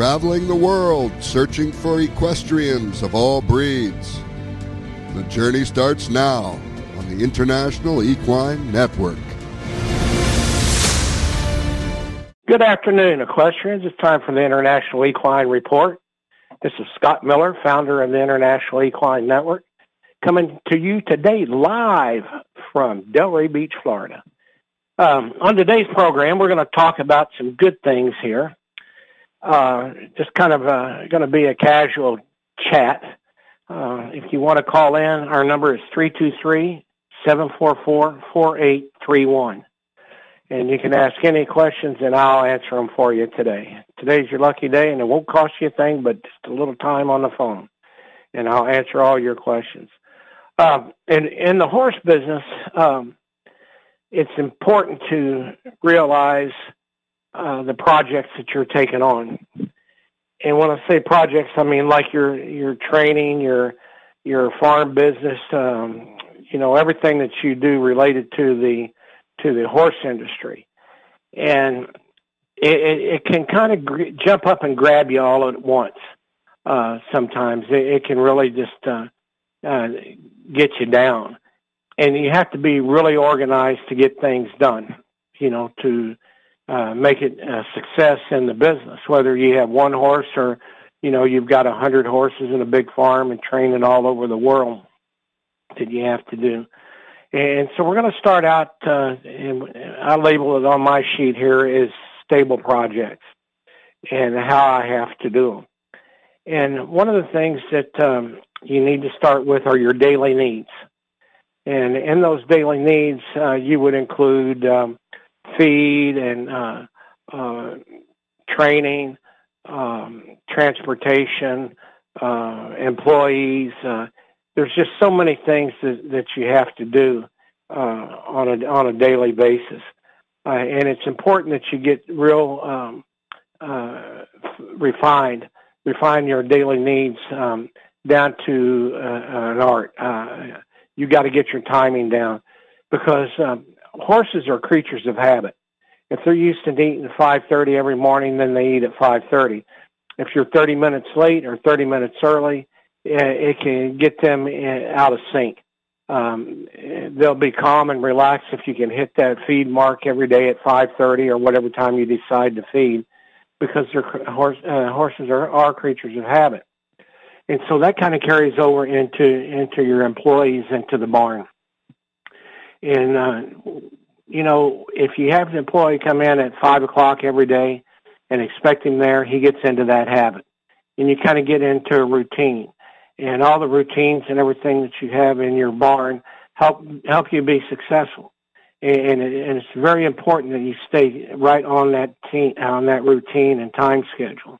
traveling the world searching for equestrians of all breeds. The journey starts now on the International Equine Network. Good afternoon, equestrians. It's time for the International Equine Report. This is Scott Miller, founder of the International Equine Network, coming to you today live from Delray Beach, Florida. Um, on today's program, we're going to talk about some good things here. Uh, just kind of uh, going to be a casual chat. Uh, if you want to call in, our number is 323 744 4831. And you can ask any questions and I'll answer them for you today. Today's your lucky day and it won't cost you a thing but just a little time on the phone. And I'll answer all your questions. Um, in, in the horse business, um, it's important to realize uh, the projects that you're taking on. And when I say projects, I mean like your your training, your your farm business, um, you know, everything that you do related to the to the horse industry, and it, it, can kind of gr- jump up and grab you all at once. Uh, sometimes it, it can really just uh, uh, get you down, and you have to be really organized to get things done. You know, to uh, make it a success in the business. Whether you have one horse or you know you've got a hundred horses in a big farm and training all over the world that you have to do. And so we're going to start out. Uh, and I label it on my sheet here is stable projects and how I have to do them. And one of the things that um, you need to start with are your daily needs. And in those daily needs, uh, you would include um, feed and uh, uh, training, um, transportation, uh, employees. Uh, there's just so many things that, that you have to do uh, on a on a daily basis, uh, and it's important that you get real um, refined, refine your daily needs um, down to an art. you got to get your timing down because um, horses are creatures of habit. If they're used to eating at 5:30 every morning, then they eat at 5:30. If you're 30 minutes late or 30 minutes early, it can get them out of sync. Um, they'll be calm and relaxed if you can hit that feed mark every day at 5:30 or whatever time you decide to feed, because their horse, uh, horses are, are creatures of habit, and so that kind of carries over into into your employees into the barn. And, uh, you know, if you have an employee come in at five o'clock every day and expect him there, he gets into that habit. And you kind of get into a routine. And all the routines and everything that you have in your barn help help you be successful. And, and it's very important that you stay right on that team, on that routine and time schedule.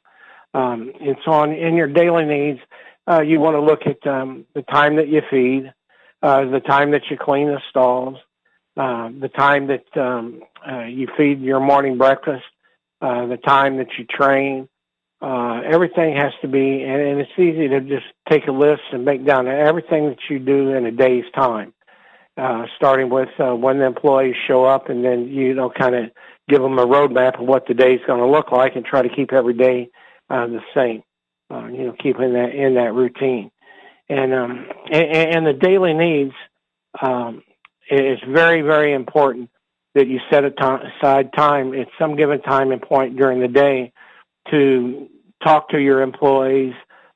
Um, and so on in your daily needs, uh, you want to look at um, the time that you feed, uh, the time that you clean the stalls, uh, the time that um, uh, you feed your morning breakfast, uh, the time that you train. Uh, everything has to be, and, and it's easy to just take a list and make down everything that you do in a day's time. Uh, starting with uh, when the employees show up, and then you know kind of give them a roadmap of what the day's going to look like, and try to keep every day uh, the same. Uh, you know, keeping that in that routine and um, and, and the daily needs. Um, it's very very important that you set aside time at some given time and point during the day to talk to your employees,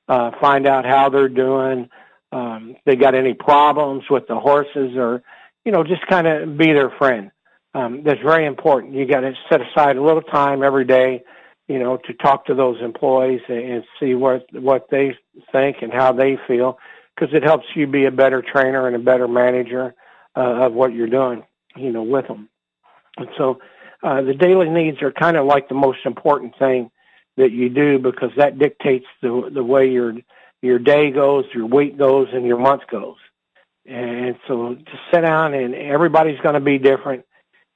uh, find out how they're doing. Um, they got any problems with the horses, or you know, just kind of be their friend. Um, that's very important. You got to set aside a little time every day, you know, to talk to those employees and see what what they think and how they feel, because it helps you be a better trainer and a better manager uh, of what you're doing, you know, with them. And so, uh, the daily needs are kind of like the most important thing that you do because that dictates the the way your your day goes, your week goes, and your month goes. And so, just sit down, and everybody's going to be different,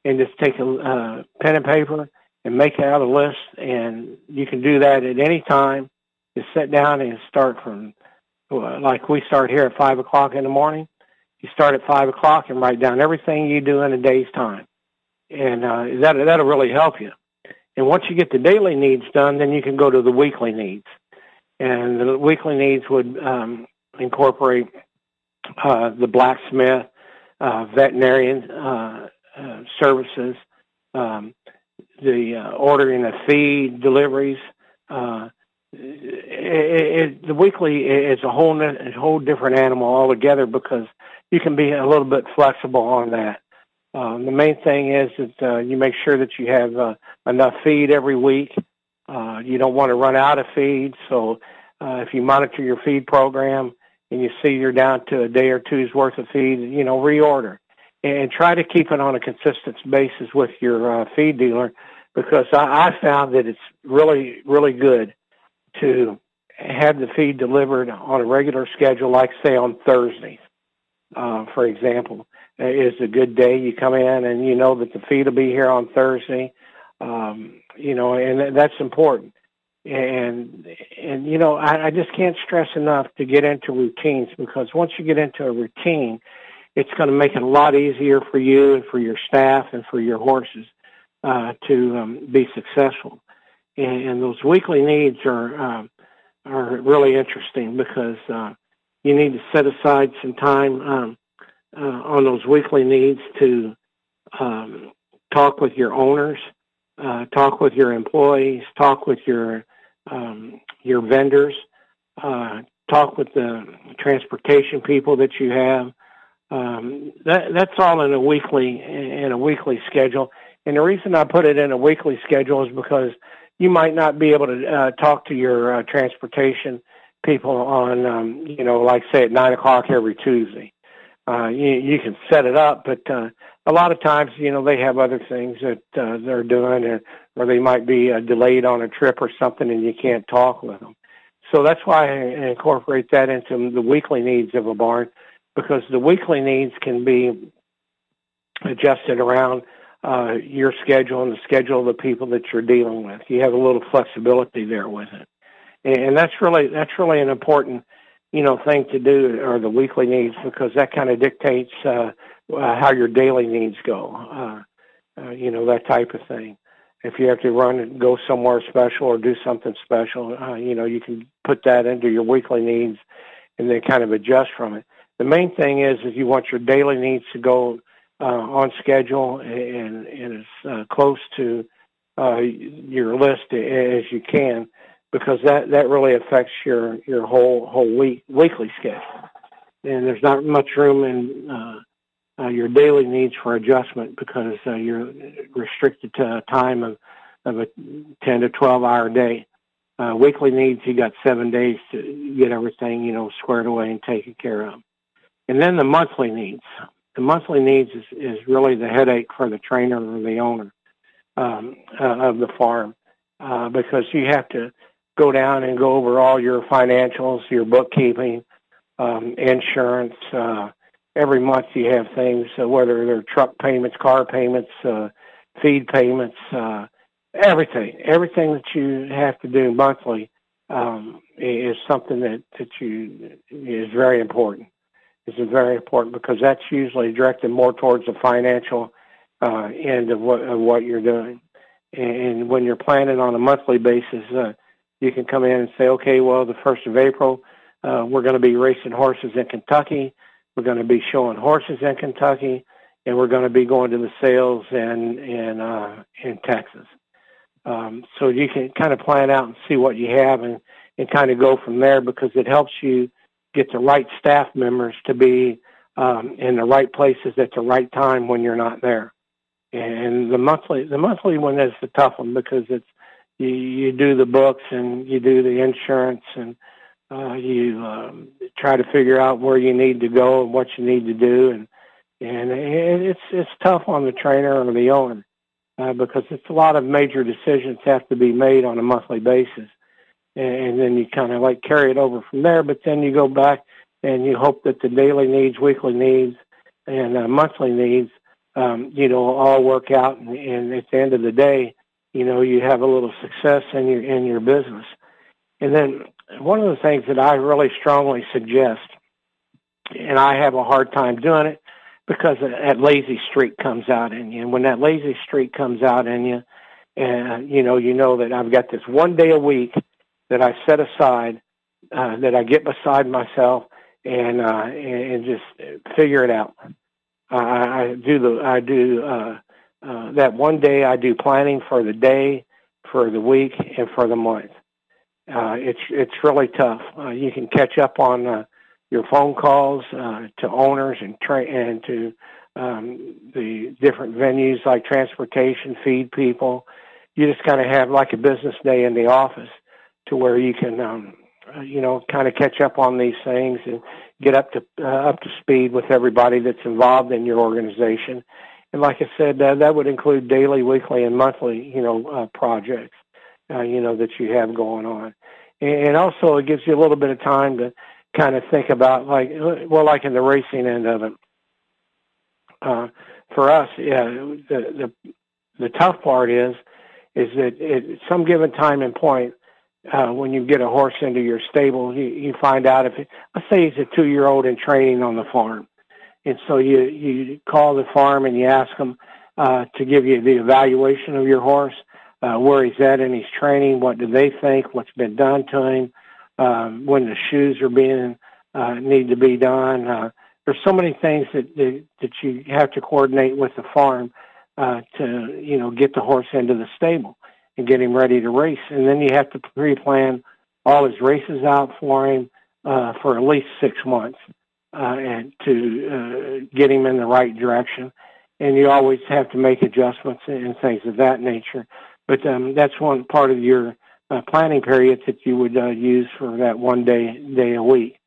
and just take a uh, pen and paper and make out a list, and you can do that at any time. Just sit down and start from, like we start here at five o'clock in the morning. You start at five o'clock and write down everything you do in a day's time, and uh, that that'll really help you. And once you get the daily needs done, then you can go to the weekly needs. And the weekly needs would um, incorporate uh, the blacksmith, uh, veterinarian uh, uh services, um, the uh, ordering of feed, deliveries. Uh, it, it, the weekly is a whole a whole different animal altogether because you can be a little bit flexible on that. Um, the main thing is that uh, you make sure that you have uh, enough feed every week. Uh, you don't want to run out of feed, so uh, if you monitor your feed program and you see you're down to a day or two's worth of feed, you know, reorder and try to keep it on a consistent basis with your uh, feed dealer because I, I found that it's really, really good to have the feed delivered on a regular schedule, like say on Thursdays, uh, for example, is a good day. You come in and you know that the feed will be here on Thursday, um, you know, and that's important. And and you know, I, I just can't stress enough to get into routines because once you get into a routine, it's going to make it a lot easier for you and for your staff and for your horses uh, to um, be successful. And, and those weekly needs are um, are really interesting because uh, you need to set aside some time um, uh, on those weekly needs to um, talk with your owners, uh, talk with your employees, talk with your um, your vendors, uh, talk with the transportation people that you have. Um, that that's all in a weekly in a weekly schedule. And the reason I put it in a weekly schedule is because you might not be able to uh, talk to your uh, transportation people on, um, you know, like say at nine o'clock every Tuesday. Uh, you, you can set it up, but uh, a lot of times, you know, they have other things that uh, they're doing, or, or they might be uh, delayed on a trip or something, and you can't talk with them. So that's why I incorporate that into the weekly needs of a barn, because the weekly needs can be adjusted around uh, your schedule and the schedule of the people that you're dealing with. You have a little flexibility there with it, and that's really that's really an important you know thing to do are the weekly needs because that kind of dictates uh, uh, how your daily needs go. Uh, uh, you know that type of thing. If you have to run and go somewhere special or do something special, uh, you know you can put that into your weekly needs and then kind of adjust from it. The main thing is if you want your daily needs to go uh, on schedule and, and as uh, close to uh, your list as you can, because that that really affects your your whole whole week weekly schedule. And there's not much room in uh, uh, your daily needs for adjustment because uh, you're restricted to a time of of a 10 to 12 hour day. Uh, weekly needs, you got seven days to get everything, you know, squared away and taken care of. And then the monthly needs the monthly needs is, is really the headache for the trainer or the owner um, uh, of the farm uh, because you have to go down and go over all your financials, your bookkeeping, um, insurance. Uh, every month you have things, uh, whether they're truck payments, car payments, uh, feed payments, uh, everything. Everything that you have to do monthly um, is something that, that you is very important is very important because that's usually directed more towards the financial uh, end of what of what you're doing. And when you're planning on a monthly basis, uh, you can come in and say, okay, well, the first of April, uh, we're going to be racing horses in Kentucky. We're going to be showing horses in Kentucky, and we're going to be going to the sales in in uh, in Texas. Um, so you can kind of plan out and see what you have, and and kind of go from there because it helps you get the right staff members to be um, in the right places at the right time when you're not there. And the monthly, the monthly one is the tough one because it's you, you do the books and you do the insurance and uh, you um, try to figure out where you need to go and what you need to do and and it's it's tough on the trainer or the owner uh, because it's a lot of major decisions have to be made on a monthly basis and then you kind of like carry it over from there. But then you go back and you hope that the daily needs, weekly needs, and uh, monthly needs, um, you know, all work out. And, and at the end of the day, you know, you have a little success in your in your business. And then one of the things that I really strongly suggest, and I have a hard time doing it because that lazy streak comes out in you. And when that lazy streak comes out in you, and you know, you know that I've got this one day a week that I set aside, uh, that I get beside myself and uh, and just figure it out. Uh, I do the I do uh, uh, that one day. I do planning for the day, for the week, and for the month. Uh, it's it's really tough. Uh, you can catch up on uh, your phone calls uh, to owners and tra- and to um, the different venues like transportation, feed people. You just kind of have like a business day in the office to where you can um, uh, you know, kind of catch up on these things and get up to uh, up to speed with everybody that's involved in your organization. And like I said, uh, that would include daily, weekly, and monthly, you know, uh, projects, uh, you know, that you have going on. And also, it gives you a little bit of time to kind of think about, like, uh, well, like in the racing end of it. Uh, for us, yeah, the the the tough part is is that at some given time and point, uh, when you get a horse into your stable, you, you find out if it, let's say he's a two year old in training on the farm, and so you you call the farm and you ask them uh, to give you the evaluation of your horse, uh, where he's at in his training, what do they think, what's been done to him, um, when the shoes are being uh, need to be done. Uh, there's so many things that, that that you have to coordinate with the farm uh, to you know get the horse into the stable and get him ready to race. And then you have to pre-plan all his races out for him uh, for at least six months uh, and to uh, get him in the right direction. And you always have to make adjustments and things of that nature. But um, that's one part of your uh, planning period that you would uh, use for that one day day a week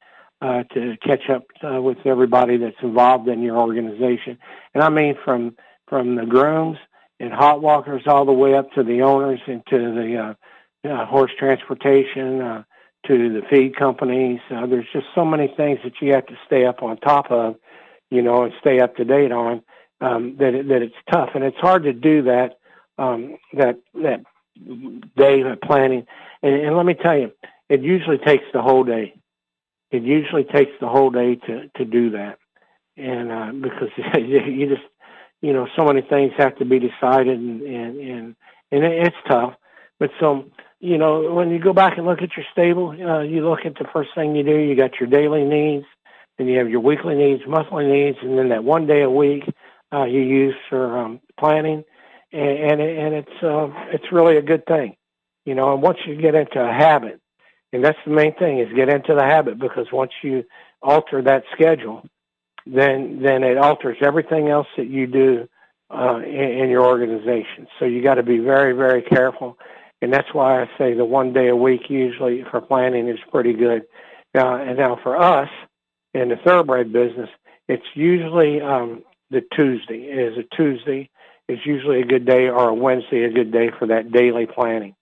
uh, to catch up uh, with everybody that's involved in your organization. And I mean from from the grooms and hot walkers all the way up to the owners and to the uh, uh, horse transportation, uh, to the feed companies. Uh, there's just so many things that you have to stay up on top of, you know, and stay up to date on. Um, that it, that it's tough, and it's hard to do that. Um, that that day of planning, and, and let me tell you, it usually takes the whole day. It usually takes the whole day to to do that, and uh, because you just you know, so many things have to be decided, and and and, and it's tough. But so, you know, when you go back and look at your stable, uh, you look at the first thing you do. You got your daily needs, then you have your weekly needs, monthly needs, and then that one day a week uh, you use for um, planning, and and, and it's uh, it's really a good thing, you know. And once you get into a habit, and that's the main thing is get into the habit because once you alter that schedule, then then it alters everything else that you do uh, in, in your organization. So you got to be very very careful, and that's why I say the one day a week usually for planning is pretty good. Now and now for us in the thoroughbred business, it's usually um, the Tuesday. Is a Tuesday. It's usually a good day, or a Wednesday, a good day for that daily planning.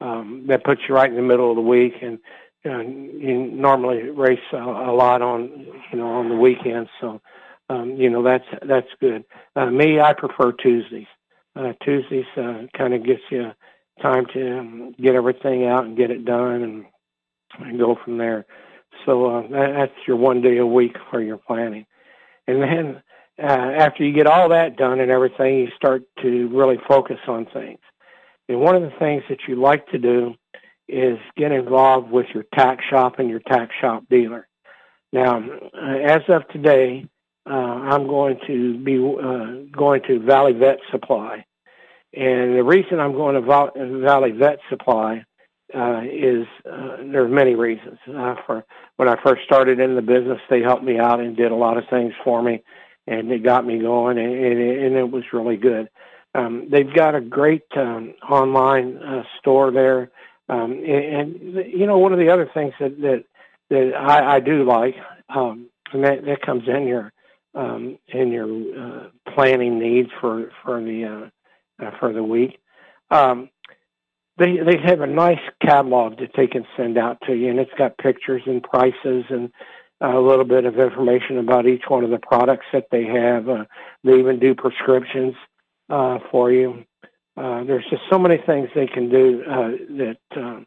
Um, that puts you right in the middle of the week, and uh, you normally race a, a lot on you know on the weekends, so um, you know that's that's good. Uh, me, I prefer Tuesdays. Uh, Tuesdays uh, kind of gives you time to um, get everything out and get it done, and, and go from there. So uh, that, that's your one day a week for your planning, and then uh, after you get all that done and everything, you start to really focus on things. And one of the things that you like to do is get involved with your tack shop and your tack shop dealer. Now, uh, as of today, uh, I'm going to be uh, going to Valley Vet Supply, and the reason I'm going to Valley Vet Supply uh, is uh, there are many reasons. Uh, for when I first started in the business, they helped me out and did a lot of things for me, and it got me going, and, and, and it was really good. Um, they've got a great um, online uh, store there um, and, and you know, one of the other things that that that I, I do like, um, and that that comes in your um, in your uh, planning needs for for the uh, uh, for the week. Um, they they have a nice catalog that they can send out to you, and it's got pictures and prices and a little bit of information about each one of the products that they have. Uh, they even do prescriptions uh, for you. Uh, there's just so many things they can do uh, that uh,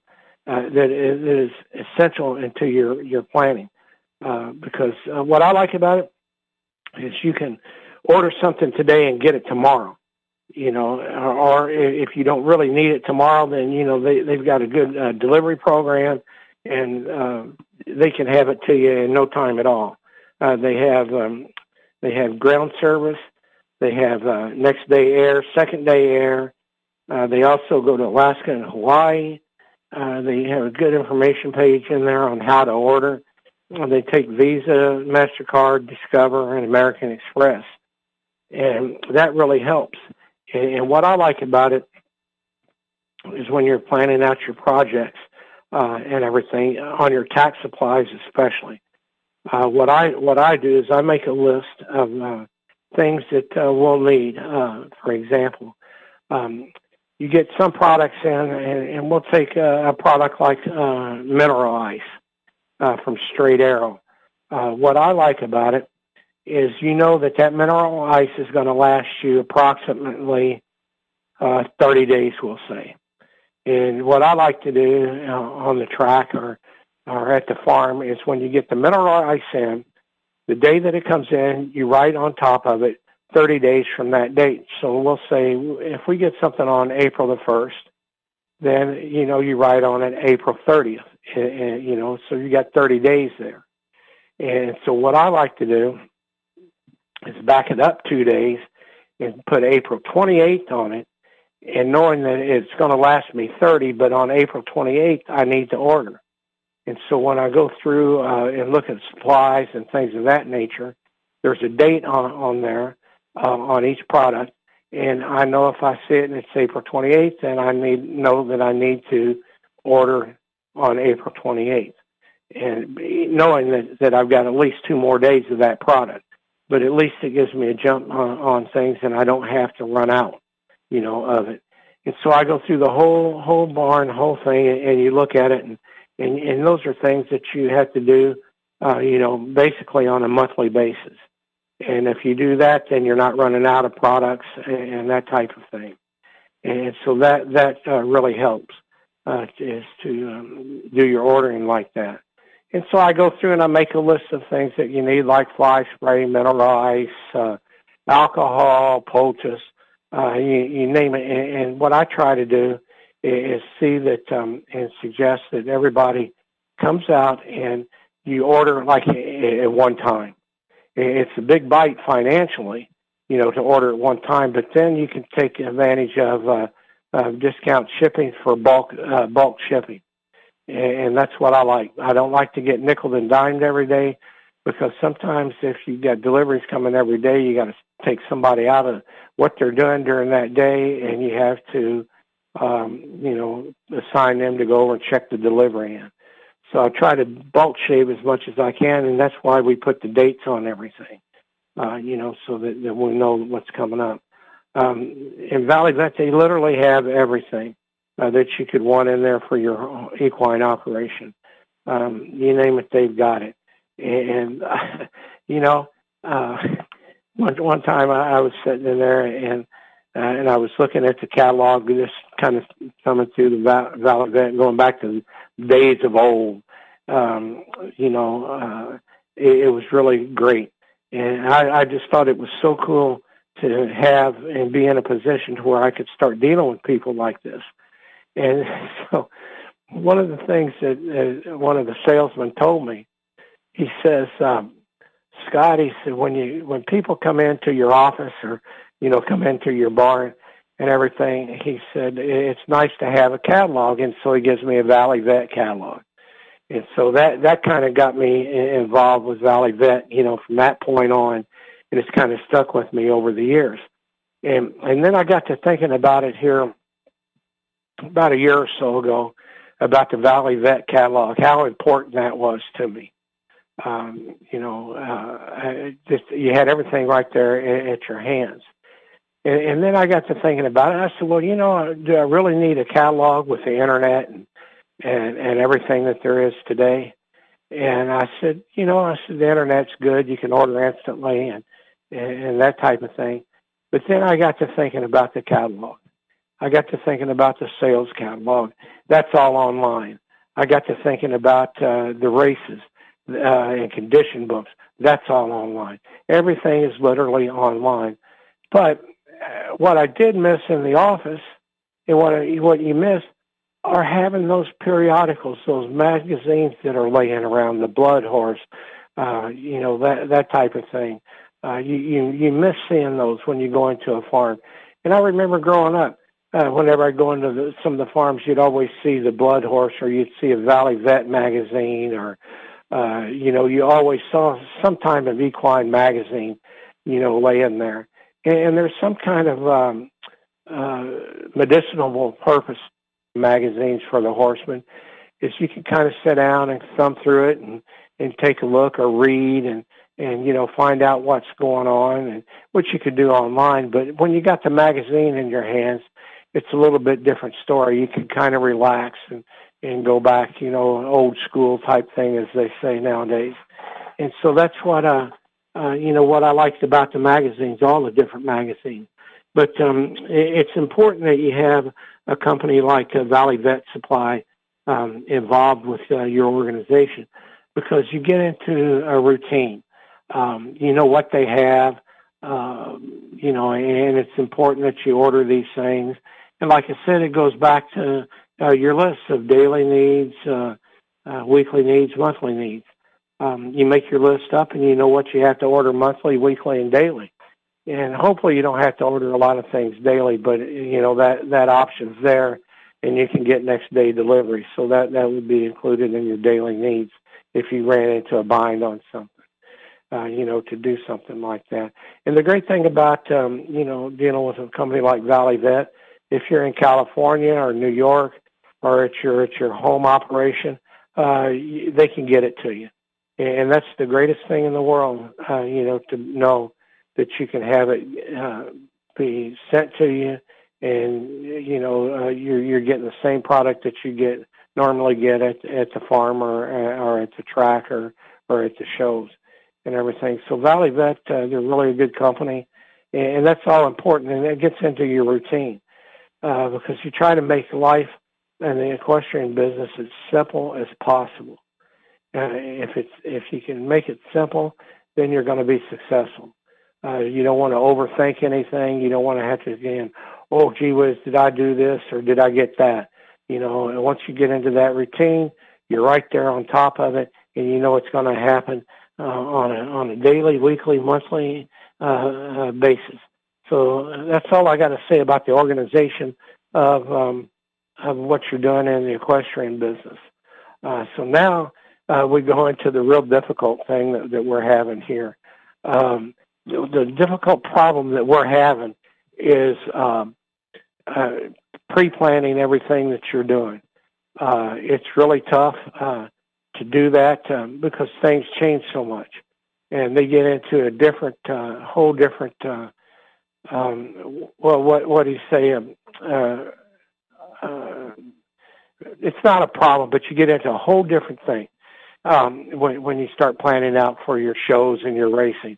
uh, that is essential into your your planning. Uh, because uh, what I like about it is you can order something today and get it tomorrow. you know, or, or if you don't really need it tomorrow, then you know they they've got a good uh, delivery program, and uh, they can have it to you in no time at all. Uh, they have um, they have ground service, they have uh, next day air, second day air. Uh, they also go to Alaska and Hawaii. Uh, they have a good information page in there on how to order. Uh, they take Visa, Mastercard, Discover, and American Express, and that really helps. And, and what I like about it is when you're planning out your projects uh, and everything on your tack supplies, especially. Uh, what I what I do is I make a list of uh, things that uh, we'll need. Uh, for example, um, you get some products in, and, and we'll take a, a product like uh, mineral ice uh, from Straight Arrow. Uh, what I like about it is you know that that mineral ice is going to last you approximately uh, 30 days, we'll say. And what I like to do uh, on the track or or at the farm is when you get the mineral ice in, the day that it comes in, you write on top of it 30 days from that date. So we'll say if we get something on April the 1st, then, you know, you write on it April 30th, and, and, you know, so you got 30 days there. And so what I like to do is back it up two days and put April 28th on it and knowing that it's going to last me 30, but on April 28th, I need to order. And so when I go through uh, and look at supplies and things of that nature, there's a date on, on there uh, on each product. And I know if I see it and it's April 28th, then I need know that I need to order on April 28th. And knowing that, that I've got at least two more days of that product, but at least it gives me a jump on, on things and I don't have to run out, you know, of it. And so I go through the whole whole barn, whole thing, and, and you look at it, and, and and those are things that you have to do, uh, you know, basically on a monthly basis. And if you do that, then you're not running out of products and, that type of thing. And so that that uh, really helps uh, is to um, do your ordering like that. And so I go through and I make a list of things that you need, like fly spray, mineral ice, uh, alcohol, poultice, uh, you, you name it. And, and what I try to do is see that um, and suggest that everybody comes out and you order like at one time. It's a big bite financially, you know, to order at one time, but then you can take advantage of uh, uh, discount shipping for bulk uh, bulk shipping, and that's what I like. I don't like to get nickel and dimed every day because sometimes if you got deliveries coming every day, you got to take somebody out of what they're doing during that day, and you have to, um, you know, assign them to go over and check the delivery in. So I try to bulk shave as much as I can, and that's why we put the dates on everything, uh, you know, so that, that we know what's coming up. Um, in Valley Vet, they literally have everything uh, that you could want in there for your equine operation. Um, you name it, they've got it. And, uh, you know, uh, one, one time I, I was sitting in there and uh, and I was looking at the catalog, just kind of coming through the Valley Vet, going back to the days of old. Um, you know, uh, it, it was really great, and I, I just thought it was so cool to have and be in a position to where I could start dealing with people like this. And so, one of the things that uh, one of the salesmen told me, he says, um, Scott, he said, when you when people come into your office or you know come into your barn and everything, he said it's nice to have a catalog, and so he gives me a Valley Vet catalog, and so that that kind of got me involved with Valley Vet, you know, from that point on, and it's kind of stuck with me over the years, and and then I got to thinking about it here about a year or so ago about the Valley Vet catalog, how important that was to me. Um, you know, uh, just you had everything right there at your hands. And, and then I got to thinking about it. I said, well, you know, do I really need a catalog with the internet and and and everything that there is today? And I said, you know, I said the internet's good. You can order instantly and and, and that type of thing. But then I got to thinking about the catalog. I got to thinking about the sales catalog. That's all online. I got to thinking about uh, the races uh, and condition books. That's all online. Everything is literally online. But what I did miss in the office, and what I, what you miss, are having those periodicals, those magazines that are laying around, the Blood Horse, uh, you know that that type of thing. Uh, you you you miss seeing those when you go into a farm. And I remember growing up, uh, whenever I go into the, some of the farms, you'd always see the Blood Horse, or you'd see a Valley Vet magazine, or uh, you know, you always saw some kind of equine magazine, you know, laying there. And, there's some kind of um, uh, medicinal purpose magazines for the horsemen. Is you can kind of sit down and thumb through it and and take a look or read and and you know find out what's going on and which you could do online. But when you got the magazine in your hands, it's a little bit different story. You can kind of relax and and go back, you know, an old school type thing, as they say nowadays. And so that's what uh, uh you know what I liked about the magazines, all the different magazines. But um, it's important that you have a company like uh, Valley Vet Supply um, involved with uh, your organization because you get into a routine. Um, you know what they have, uh, you know, and it's important that you order these things. And like I said, it goes back to uh, your list of daily needs, uh, uh, weekly needs, monthly needs. Um, you make your list up and you know what you have to order monthly, weekly, and daily. And hopefully you don't have to order a lot of things daily, but you know that that option's there, and you can get next day delivery. So that that would be included in your daily needs if you ran into a bind on something. Uh, you know, to do something like that. And the great thing about, um, you know, dealing with a company like Valley Vet, if you're in California or New York or at your at your home operation, uh, they can get it to you, and that's the greatest thing in the world. Uh, you know, to know that you can have it uh, be sent to you, and you know uh, you're you're getting the same product that you get normally get at at the farm or or at the track or or at the shows and everything. So Valley Vet, uh, they're really a good company, and that's all important, and it gets into your routine uh, because you try to make life and the equestrian business as simple as possible. Uh, if it's if you can make it simple, then you're going to be successful. Uh, you don't want to overthink anything. You don't want to have to again, oh gee whiz, did I do this or did I get that? You know, and once you get into that routine, you're right there on top of it, and you know it's going to happen uh, on a on a daily, weekly, monthly uh, uh, basis. So that's all I got to say about the organization of um, of what you're doing in the equestrian business. Uh, so now uh, we go into the real difficult thing that, that we're having here. Um, the, the, difficult problem that we're having is um, uh, pre-planning everything that you're doing. Uh, it's really tough uh, to do that um, because things change so much, and they get into a different, uh, whole different. Uh, um, well, what what do you say? Um, it's not a problem, but you get into a whole different thing um, when when you start planning out for your shows and your racing,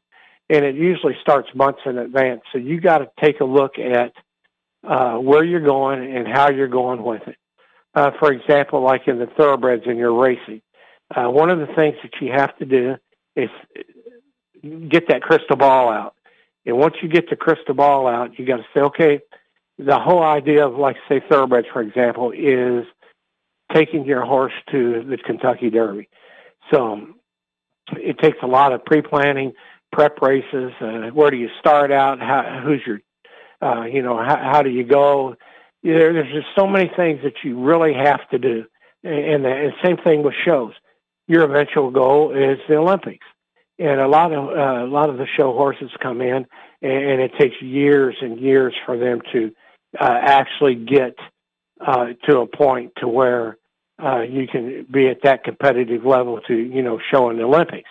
and it usually starts months in advance. So you got to take a look at uh, where you're going and how you're going with it. Uh, for example, like in the thoroughbreds in your racing, uh, one of the things that you have to do is get that crystal ball out. And once you get the crystal ball out, you got to say, okay, the whole idea of, like, say, thoroughbreds, for example, is taking your horse to the Kentucky Derby. So it takes a lot of pre-planning, prep races. Uh, where do you start out? How, who's your uh, you know, how, how do you go? There, there's just so many things that you really have to do. And the and same thing with shows. Your eventual goal is the Olympics. And a lot of uh, a lot of the show horses come in, and, and it takes years and years for them to uh, actually get uh, to a point to where uh, you can be at that competitive level to you know show in the Olympics.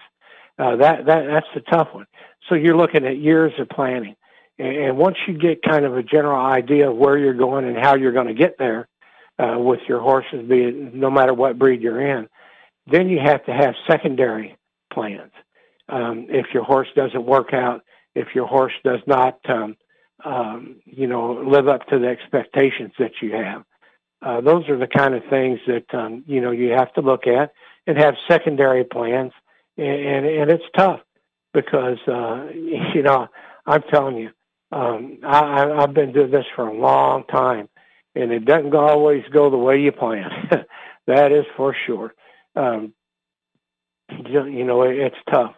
Uh, that that that's the tough one. So you're looking at years of planning. And once you get kind of a general idea of where you're going and how you're going to get there uh, with your horses, be it no matter what breed you're in, then you have to have secondary plans. Um, if your horse doesn't work out, if your horse does not, um, um, you know, live up to the expectations that you have, uh, those are the kind of things that um, you know you have to look at and have secondary plans. And, and, and it's tough because uh, you know I'm telling you Um, I, I've been doing this for a long time, and it doesn't always go the way you plan. that is for sure. Um, you know, it's tough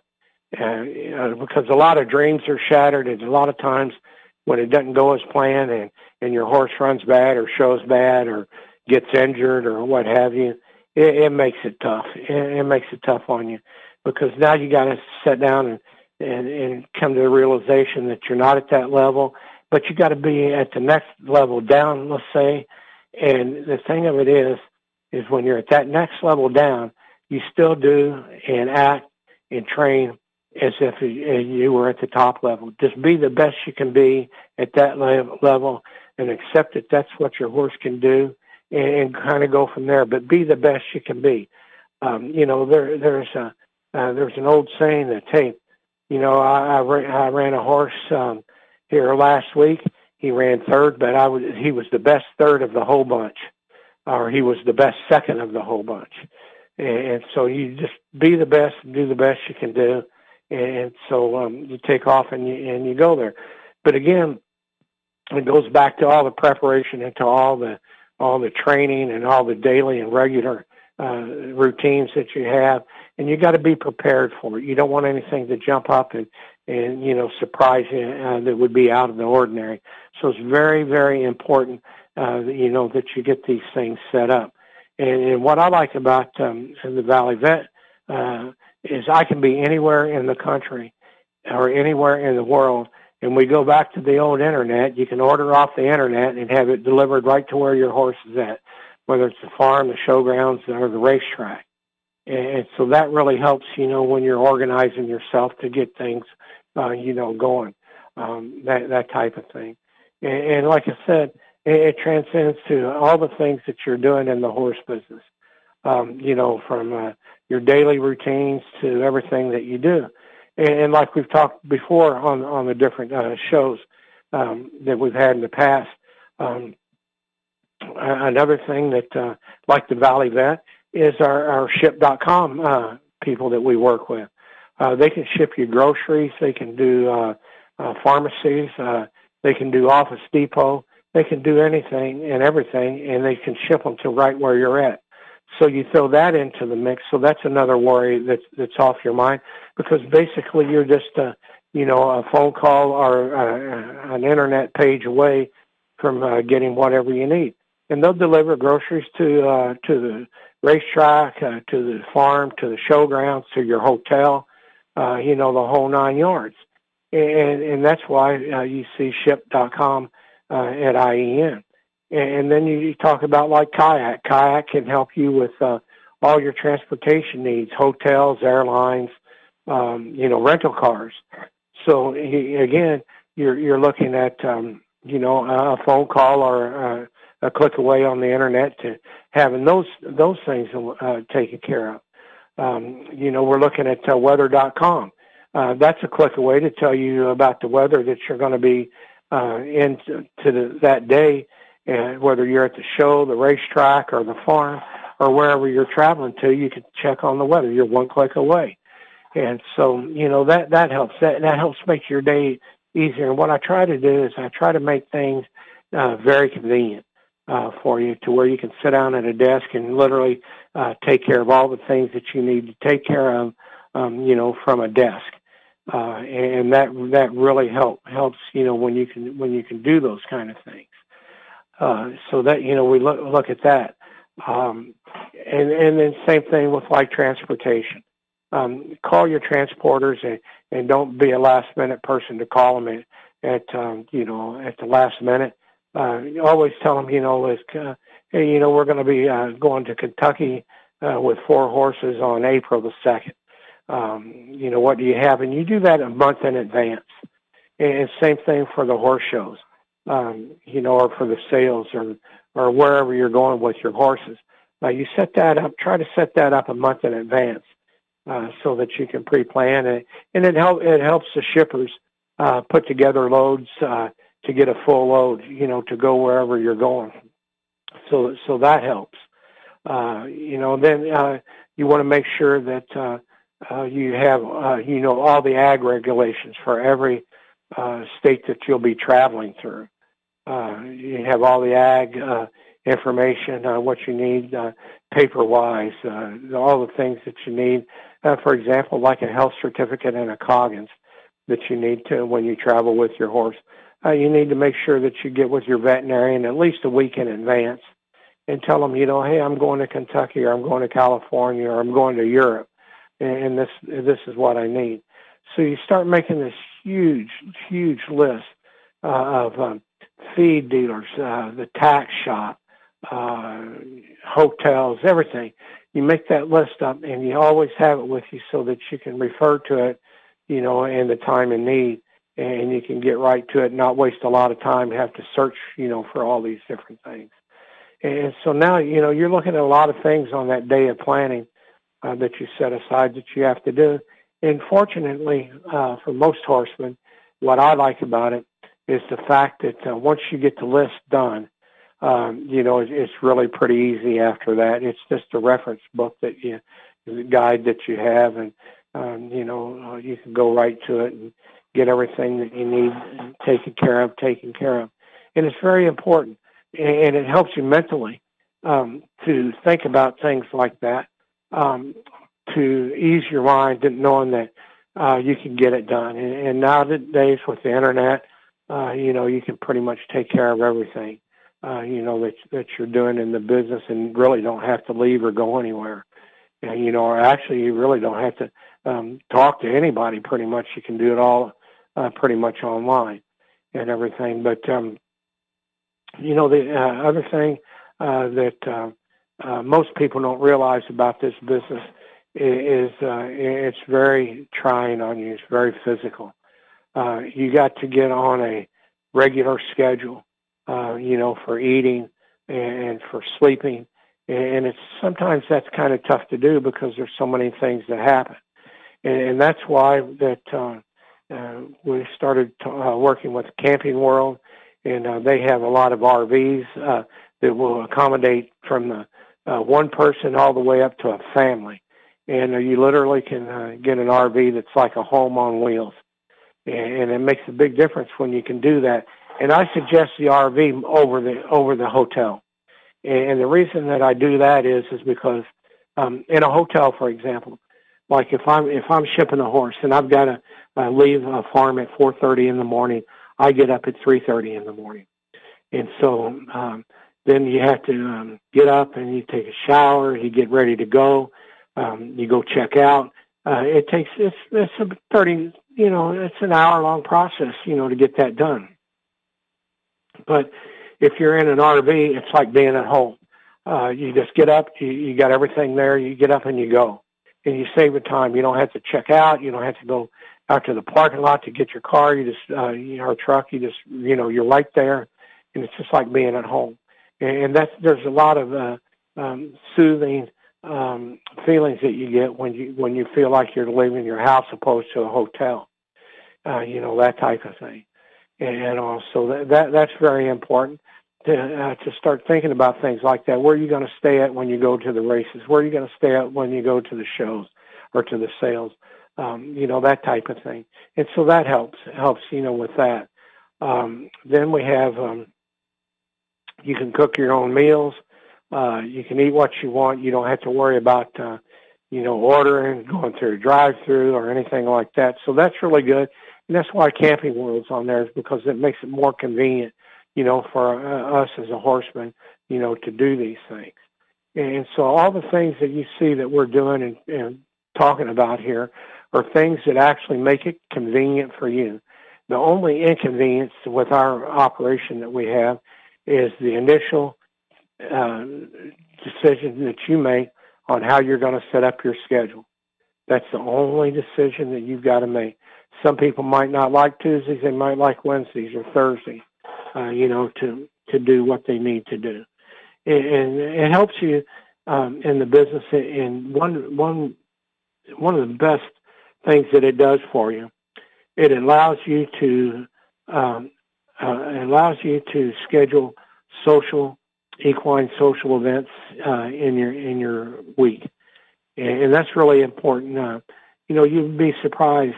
uh, because a lot of dreams are shattered, and a lot of times when it doesn't go as planned, and and your horse runs bad or shows bad or gets injured or what have you, it, it makes it tough. It, it makes it tough on you because now you got to sit down and, and and come to the realization that you're not at that level, but you got to be at the next level down, let's say. And the thing of it is, is when you're at that next level down, you still do and act and train as if you were at the top level. Just be the best you can be at that level and accept that that's what your horse can do and, and kind of go from there. But be the best you can be. Um, you know, there there's a uh, there's an old saying that hey, you know, I I, ran, I ran a horse um, here last week. He ran third, but I was he was the best third of the whole bunch, or he was the best second of the whole bunch. And, and so you just be the best, and do the best you can do, and so um, you take off and you and you go there. But again, it goes back to all the preparation and to all the all the training and all the daily and regular uh, routines that you have, and you got to be prepared for it. You don't want anything to jump up and and you know surprise you uh, that would be out of the ordinary. So it's very very important uh, you know that you get these things set up. And, and what I like about um, the Valley Vet uh, is I can be anywhere in the country or anywhere in the world and we go back to the old internet, you can order off the internet and have it delivered right to where your horse is at, whether it's the farm, the showgrounds, or the racetrack. And so that really helps, you know, when you're organizing yourself to get things, uh, you know, going, um, that that type of thing. And, and like I said, it, it transcends to all the things that you're doing in the horse business. Um, you know, from uh, your daily routines to everything that you do and, and like we've talked before on on the different uh, shows um, that we've had in the past. Um, another thing that, uh, like the Valley Vet, is our, our ship.com uh, people that we work with. Uh, they can ship you groceries. They can do uh, uh, pharmacies. Uh, they can do Office Depot. They can do anything and everything, and they can ship them to right where you're at. So you throw that into the mix. So that's another worry that's that's off your mind because basically you're just a you know a phone call or a, an internet page away from uh, getting whatever you need, and they'll deliver groceries to uh, to the racetrack, uh, to the farm, to the showgrounds, to your hotel, uh, you know the whole nine yards, and and that's why uh, you see ship.com uh, at IEN and then you talk about like kayak. Kayak can help you with uh, all your transportation needs, hotels, airlines, um, you know, rental cars. So he, again, you're you're looking at um, you know a phone call or uh, a click away on the internet to having those those things uh, taken care of. Um, you know, we're looking at uh, weather.com. Uh, that's a click away to tell you about the weather that you're going to be uh, in to the, that day and whether you're at the show, the racetrack, or the farm, or wherever you're traveling to, you can check on the weather. You're one click away, and so you know that that helps. That that helps make your day easier. And what I try to do is I try to make things uh, very convenient uh, for you, to where you can sit down at a desk and literally uh, take care of all the things that you need to take care of, um, you know, from a desk. Uh, and that that really help helps you know when you can when you can do those kind of things. Uh, so that you know we look look at that, um, and and then same thing with like transportation. Um, call your transporters and and don't be a last minute person to call them at, at um, you know at the last minute. Uh, always tell them you know like, uh, hey you know we're going to be uh, going to Kentucky uh, with four horses on April the second. Um, you know what do you have, and you do that a month in advance. And same thing for the horse shows um, you know, or for the sales or or wherever you're going with your horses. Uh, you set that up. Try to set that up a month in advance uh, so that you can pre-plan it, and it help it helps the shippers uh, put together loads uh, to get a full load. You know, to go wherever you're going. So so that helps. Uh, you know, then uh, you want to make sure that uh, uh, you have uh, you know all the ag regulations for every uh, state that you'll be traveling through. Uh, you have all the ag uh, information, uh, what you need uh, paper-wise, uh, all the things that you need. Uh, for example, like a health certificate and a Coggins that you need to when you travel with your horse. Uh, you need to make sure that you get with your veterinarian at least a week in advance and tell them, you know, hey, I'm going to Kentucky or I'm going to California or I'm going to Europe, and this this is what I need. So you start making this huge, huge list uh, of um, feed dealers, uh, the tack shop, uh, hotels, everything. You make that list up, and you always have it with you so that you can refer to it, you know, in the time of need, and you can get right to it, not waste a lot of time, have to search, you know, for all these different things. And so now, you know, you're looking at a lot of things on that day of planning uh, that you set aside that you have to do. And fortunately, uh, for most horsemen, what I like about it is the fact that uh, once you get the list done, um, you know, it, it's really pretty easy after that. It's just a reference book that you, the guide that you have, and um, you know, uh, you can go right to it and get everything that you need taken care of, taken care of, and it's very important, and it helps you mentally um, to think about things like that, um, to ease your mind, knowing that uh, you can get it done. And, and nowadays with the internet, uh, you know, you can pretty much take care of everything, uh, you know, that, that you're doing in the business and really don't have to leave or go anywhere. And, you know, or actually you really don't have to um, talk to anybody pretty much. You can do it all uh, pretty much online and everything. But, um, you know, the uh, other thing uh, that uh, uh, most people don't realize about this business is uh, it's very trying on you. It's very physical uh, you got to get on a regular schedule, uh, you know, for eating and for sleeping. And it's sometimes that's kind of tough to do because there's so many things that happen. And, and that's why that uh, uh, we started to, uh, working with Camping World, and uh, they have a lot of RVs uh, that will accommodate from the uh, one person all the way up to a family. And uh, you literally can uh, get an RV that's like a home on wheels and it makes a big difference when you can do that. And I suggest the RV over the over the hotel. And the reason that I do that is is because um, in a hotel, for example, like if I'm if I'm shipping a horse and I've got to uh, leave a farm at 4:30 in the morning, I get up at 3:30 in the morning, and so um, then you have to um, get up and you take a shower, you get ready to go, um, you go check out. Uh, it takes it's it's 30 you know, it's an hour long process, you know, to get that done. But if you're in an RV, it's like being at home. Uh, you just get up, you, you got everything there, you get up and you go. And you save the time. You don't have to check out, you don't have to go out to the parking lot to get your car, you just, uh, you know, truck, you just, you know, you're right there. And it's just like being at home. And, and that's, there's a lot of, uh, um, soothing, um, feelings that you get when you when you feel like you're leaving your house opposed to a hotel. Uh, you know that type of thing, and also that, that that's very important to uh, to start thinking about things like that. Where are you going to stay at when you go to the races? Where are you going to stay at when you go to the shows or to the sales? Um, you know that type of thing, and so that helps helps you know with that. Um, then we have um, you can cook your own meals. You can eat what you want. You don't have to worry about, uh, you know, ordering, going through a drive-through or anything like that. So that's really good. And that's why Camping World's on there is because it makes it more convenient, you know, for uh, us as a horseman, you know, to do these things. And so all the things that you see that we're doing and, and talking about here are things that actually make it convenient for you. The only inconvenience with our operation that we have is the initial uh, decision that you make on how you're going to set up your schedule. That's the only decision that you've got to make. Some people might not like Tuesdays; they might like Wednesdays or Thursdays. Uh, you know, to to do what they need to do, and, and it helps you um, in the business. And one one one of the best things that it does for you, it allows you to um, uh, allows you to schedule social equine social events uh, in your in your week, and, and that's really important. Uh, you know, you'd be surprised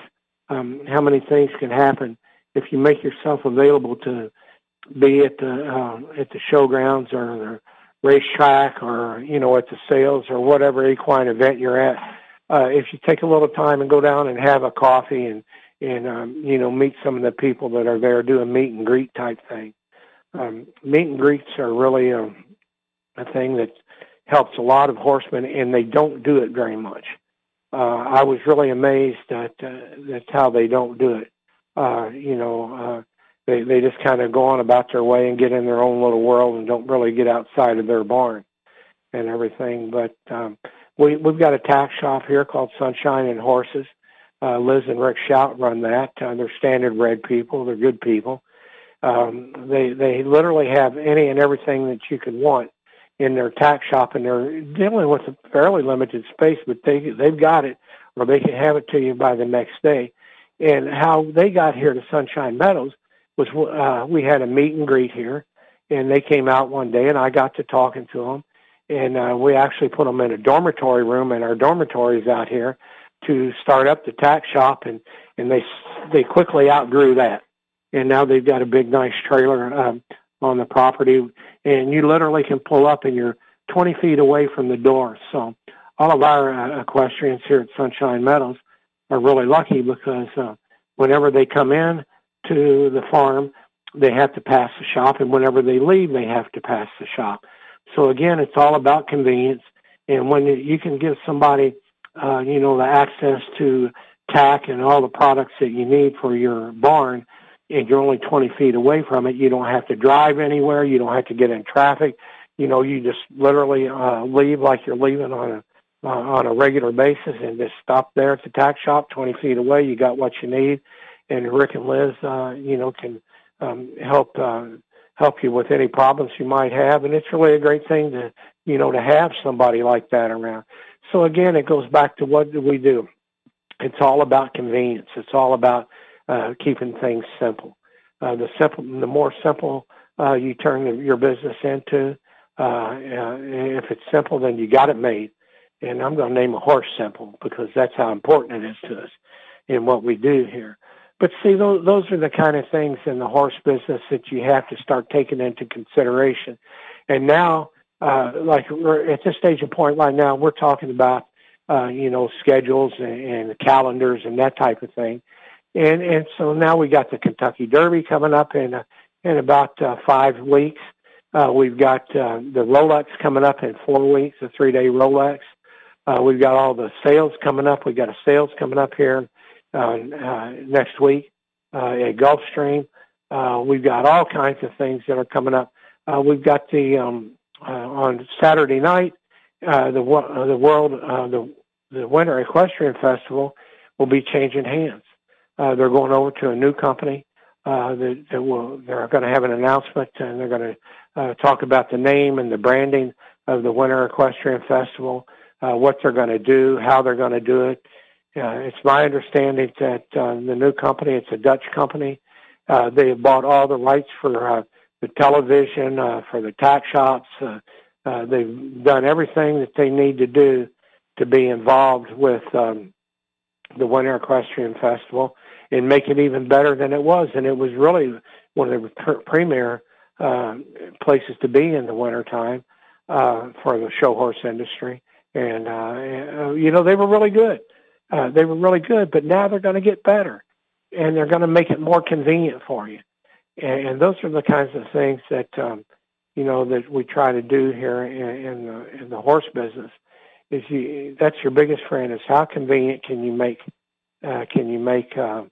um, how many things can happen if you make yourself available to be at the uh, at the showgrounds or the racetrack or you know at the sales or whatever equine event you're at, uh, if you take a little time and go down and have a coffee and and um, you know meet some of the people that are there, do a meet and greet type thing. Um, meet and greets are really a, a thing that helps a lot of horsemen, and they don't do it very much. Uh, I was really amazed at uh, at how they don't do it. Uh, you know, uh, they they just kind of go on about their way and get in their own little world and don't really get outside of their barn and everything. But um, we we've got a tack shop here called Sunshine and Horses. Uh, Liz and Rick Shout run that. Uh, they're standardbred people. They're good people. Um, they they literally have any and everything that you could want in their tack shop, and they're dealing with a fairly limited space, but they they've got it, or they can have it to you by the next day. And how they got here to Sunshine Meadows was uh, we had a meet and greet here, and they came out one day, and I got to talking to them, and uh, we actually put them in a dormitory room in our dormitories out here to start up the tack shop, and and they they quickly outgrew that, and now they've got a big nice trailer um, on the property, and you literally can pull up, and you're 20 feet away from the door. So all of our uh, equestrians here at Sunshine Meadows are really lucky because uh, whenever they come in to the farm, they have to pass the shop, and whenever they leave, they have to pass the shop. So again, it's all about convenience. And when you can give somebody, uh, you know, the access to tack and all the products that you need for your barn, and you're only 20 feet away from it, you don't have to drive anywhere. You don't have to get in traffic. You know, you just literally uh, leave like you're leaving on a uh, on a regular basis, and just stop there at the tack shop, 20 feet away. You got what you need, and Rick and Liz, uh, you know, can um, help uh, help you with any problems you might have. And it's really a great thing to, you know, to have somebody like that around. So again, it goes back to what do we do? It's all about convenience. It's all about uh, keeping things simple. Uh, the simple, the more simple uh, you turn your business into, uh, uh, if it's simple, then you got it made. And I'm going to name a horse simple because that's how important it is to us in what we do here. But see, those, those are the kind of things in the horse business that you have to start taking into consideration. And now, uh, like we're at this stage of point right now, we're talking about, uh, you know, schedules and, and calendars and that type of thing. And, and so now we got the Kentucky Derby coming up in, uh, in about uh, five weeks. Uh, we've got uh, the Rolex coming up in four weeks, a three-day Rolex. Uh, we've got all the sales coming up. We've got a sales coming up here uh, uh, next week uh, at Gulfstream. Uh, we've got all kinds of things that are coming up. Uh, we've got the um, uh, on Saturday night uh, the uh, the world uh, the the Winter Equestrian Festival will be changing hands. Uh, they're going over to a new company uh, that, will they're going to have an announcement and they're going to uh, talk about the name and the branding of the Winter Equestrian Festival, uh, what they're going to do, how they're going to do it, uh, it's my understanding that uh, the new company, it's a Dutch company, uh, they have bought all the rights for uh, the television, uh, for the tack shops. Uh, uh, they've done everything that they need to do to be involved with um, the Winter Equestrian Festival and make it even better than it was. And it was really one of the pr- premier uh, places to be in the wintertime uh, for the show horse industry. And, uh, you know, they were really good. Uh, they were really good, but now they're going to get better, and they're going to make it more convenient for you. And, and those are the kinds of things that um, you know that we try to do here in, in the in the horse business. Is you that's your biggest friend is how convenient can you make uh, can you make uh,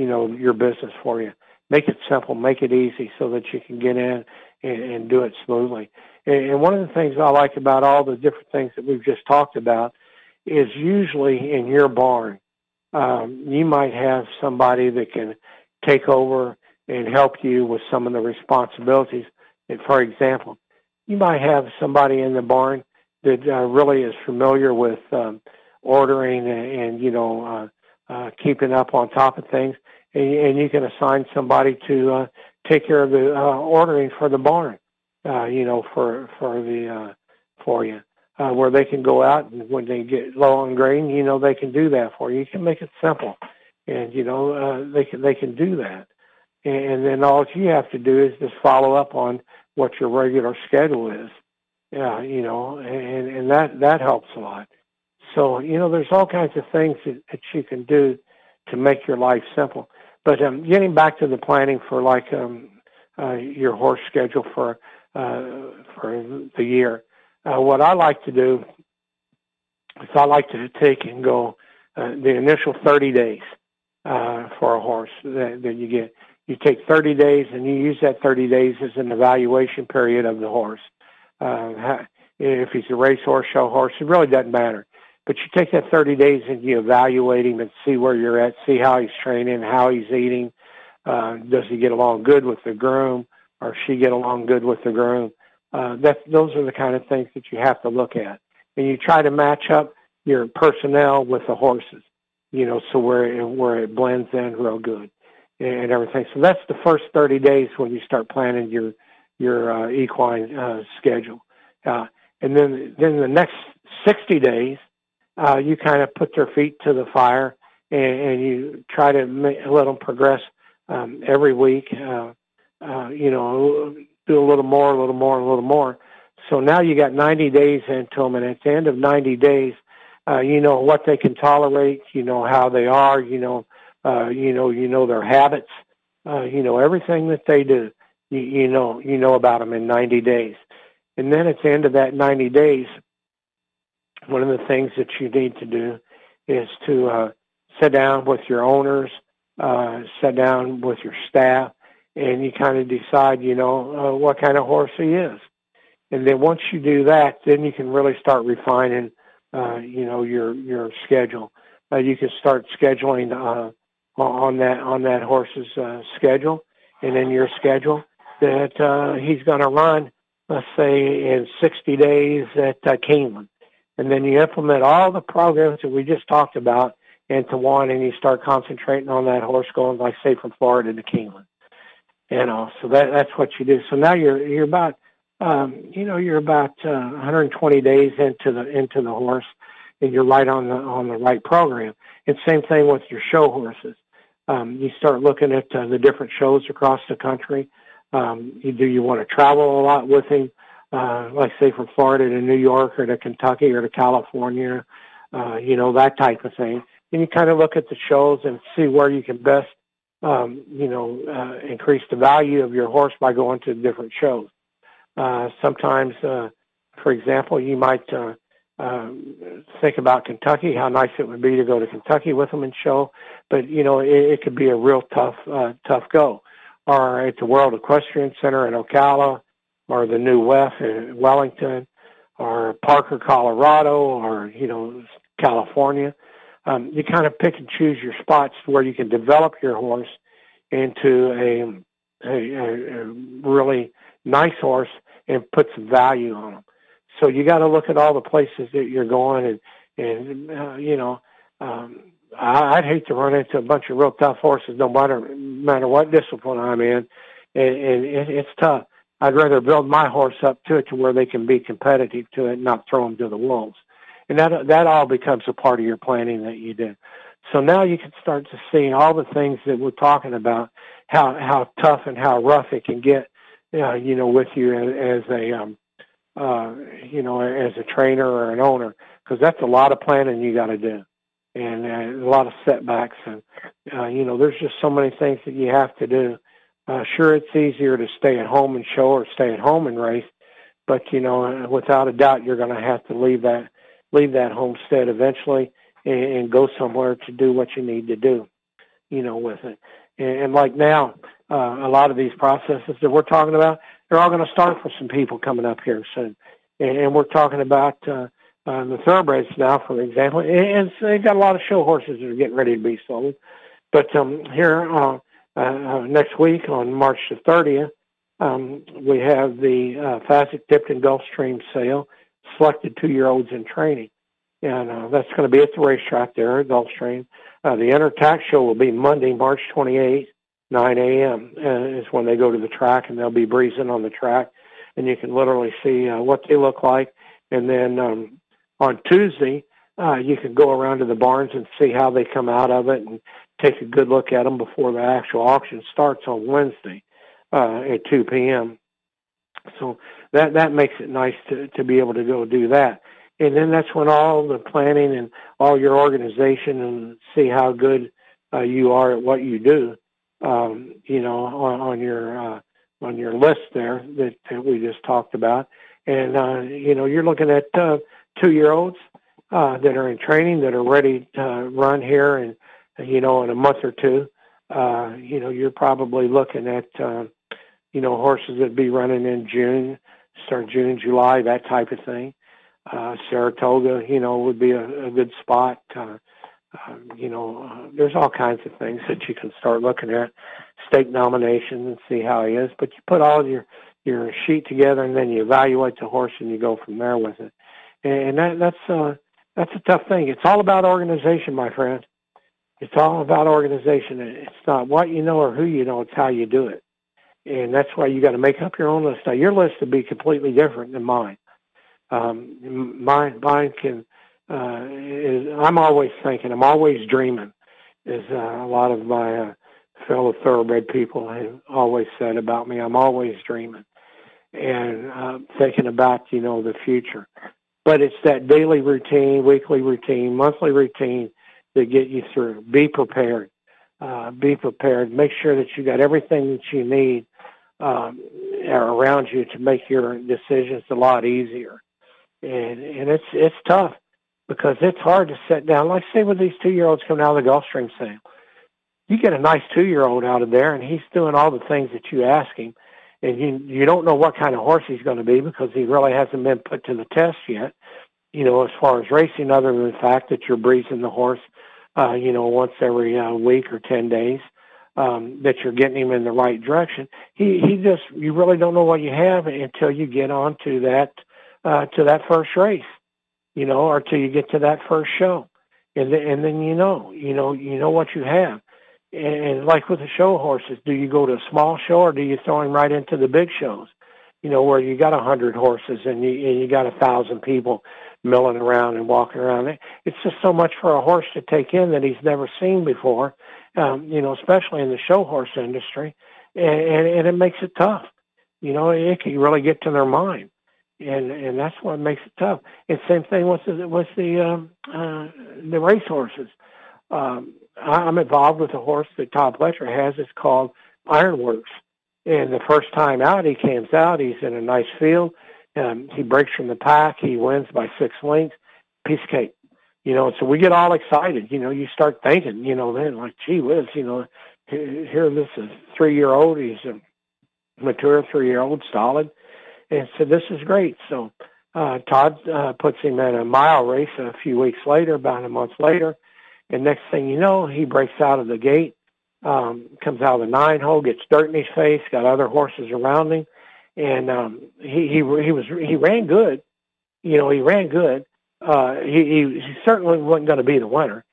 you know your business for you? Make it simple, make it easy, so that you can get in and, and do it smoothly. And, and one of the things I like about all the different things that we've just talked about is usually in your barn. Um, you might have somebody that can take over and help you with some of the responsibilities. And for example, you might have somebody in the barn that uh, really is familiar with um, ordering and, and you know uh, uh, keeping up on top of things, and, and you can assign somebody to uh, take care of the uh, ordering for the barn. Uh, you know, for for the uh, for you uh, where they can go out and when they get low on grain, you know, they can do that for you. You can make it simple, and you know, uh, they can they can do that. and then all you have to do is just follow up on what your regular schedule is. Yeah, you know, and and that that helps a lot. So you know, there's all kinds of things that, that you can do to make your life simple. But um, getting back to the planning for like um, uh, your horse schedule for uh, for the year, uh, what I like to do is I like to take and go uh, the initial 30 days uh, for a horse that, that you get. You take 30 days and you use that 30 days as an evaluation period of the horse. Uh, if he's a racehorse, show horse, it really doesn't matter. But you take that 30 days and you evaluate him and see where you're at, see how he's training, how he's eating. Uh, does he get along good with the groom, or she get along good with the groom? Uh, that those are the kind of things that you have to look at, and you try to match up your personnel with the horses. You know, so where it, where it blends in real good and everything. So that's the first 30 days when you start planning your your uh, equine uh, schedule, uh, and then then the next 60 days uh, you kind of put their feet to the fire and, and you try to make, let them progress um, every week. Uh, uh, you know, do a little more, a little more, a little more. So now you got 90 days into them, and at the end of 90 days, uh, you know what they can tolerate. You know how they are. You know, uh, you know, you know their habits. Uh, you know everything that they do. You, you know, you know about them in 90 days, and then at the end of that 90 days, one of the things that you need to do is to uh, sit down with your owners, uh, sit down with your staff, and you kind of decide, you know, uh, what kind of horse he is. And then once you do that, then you can really start refining, uh, you know, your your schedule. Uh, you can start scheduling uh, on that on that horse's uh, schedule, and in your schedule that uh, he's going to run, let's say, in 60 days at uh, and then you implement all the programs that we just talked about into one, and you start concentrating on that horse going, like say, from Florida to Keeneland. You know, so that that's what you do. So now you're you're about um, you know you're about uh, 120 days into the into the horse, and you're right on the on the right program. And same thing with your show horses. Um, you start looking at uh, the different shows across the country. Um, you, do you want to travel a lot with him? Uh, like say from Florida to New York or to Kentucky or to California, uh, you know, that type of thing. And you kind of look at the shows and see where you can best, um, you know, uh, increase the value of your horse by going to different shows. Uh, sometimes, uh, for example, you might uh, uh, think about Kentucky, how nice it would be to go to Kentucky with them and show, but you know, it, it could be a real tough, uh, tough go. Or at the World Equestrian Center in Ocala, or the New West in Wellington, or Parker, Colorado, or you know California. Um, you kind of pick and choose your spots where you can develop your horse into a, a, a really nice horse and put some value on them. So you got to look at all the places that you're going, and and uh, you know, um, I'd hate to run into a bunch of real tough horses, no matter matter what discipline I'm in, and, and it, it's tough. I'd rather build my horse up to it to where they can be competitive to it, and not throw them to the wolves. And that that all becomes a part of your planning that you do. So now you can start to see all the things that we're talking about, how how tough and how rough it can get, uh, you know, with you as, as a um, uh, you know, as a trainer or an owner, because that's a lot of planning you got to do, and uh, a lot of setbacks, and uh, you know, there's just so many things that you have to do uh, sure, it's easier to stay at home and show or stay at home and race, but you know, without a doubt, you're going to have to leave that leave that homestead eventually and, and go somewhere to do what you need to do, you know, with it. And, and like now, uh, a lot of these processes that we're talking about, they're all going to start for some people coming up here soon. And, and we're talking about uh, uh, the thoroughbreds now, for example, and, and they've got a lot of show horses that are getting ready to be sold. But um, here, uh, uh, next week on March the 30th, um, we have the uh, Fasig-Tipton Gulfstream sale, selected two-year-olds in training. And uh, that's going to be at the racetrack there at Gulfstream. Uh, the Under-Tack show will be Monday, March 28th, 9 a.m. Uh, is when they go to the track, and they'll be breezing on the track, and you can literally see uh, what they look like. And then um, on Tuesday, uh, you can go around to the barns and see how they come out of it and take a good look at them before the actual auction starts on Wednesday uh, at 2 p.m. So that that makes it nice to to be able to go do that. And then that's when all the planning and all your organization and see how good uh, you are at what you do. Um, you know, on, on your uh, on your list there that, that we just talked about, and uh, you know, you're looking at uh, two year olds uh, that are in training that are ready to run here, and you know, in a month or two, uh, you know, you're probably looking at uh, you know horses that be running in June, start June, July, that type of thing. Uh, Saratoga, you know, would be a, a good spot. Uh, uh, you know, uh, there's all kinds of things that you can start looking at, stake nomination and see how he is. But you put all your your sheet together and then you evaluate the horse and you go from there with it. And that that's uh that's a tough thing. It's all about organization, my friend. It's all about organization. It's not what you know or who you know, it's how you do it. And that's why you got to make up your own list. Now your list will be completely different than mine. Um mine mine can uh, is I'm always thinking, I'm always dreaming, is uh, a lot of my uh, fellow thoroughbred people have always said about me. I'm always dreaming and uh, thinking about you know the future. But it's that daily routine, weekly routine, monthly routine that get you through. Be prepared. Uh, be prepared. Make sure that you got everything that you need um, around you to make your decisions a lot easier. And and it's it's tough because it's hard to sit down. Like say with these two year olds coming out of the Gulfstream sale, you get a nice two year old out of there, and he's doing all the things that you ask him, and you you don't know what kind of horse he's going to be because he really hasn't been put to the test yet. You know, as far as racing, other than the fact that you're breezing the horse, uh, you know, once every uh, week or ten days. Um, that you're getting him in the right direction. He he just you really don't know what you have until you get on to that uh, to that first race you know, or till you get to that first show, and then, and then you know, you know, you know what you have. And, and like with the show horses, do you go to a small show or do you throw him right into the big shows? You know, where you got a hundred horses and you and you got a thousand people milling around and walking around. It's just so much for a horse to take in that he's never seen before. Um, you know, especially in the show horse industry, and, and, and it makes it tough. You know, it can really get to their mind and and that's what makes it tough. And same thing with the with the um, uh, the race horses. Um, I'm involved with a horse that Todd Pletcher has. It's called Ironworks. And the first time out, he comes out. He's in a nice field. Um, he breaks from the pack. He wins by six lengths. Piece of cake. You know, so we get all excited. You know, you start thinking, you know, then like, gee whiz, you know, here this is three year old. He's a mature three year old, solid and said, "This is great." So uh, Todd uh, puts him in a mile race a few weeks later, about a month later, and next thing you know, he breaks out of the gate, um, comes out of the nine hole, gets dirt in his face, got other horses around him, and um, he he he was he ran good, you know, he ran good. Uh, he, he certainly wasn't going to be the winner,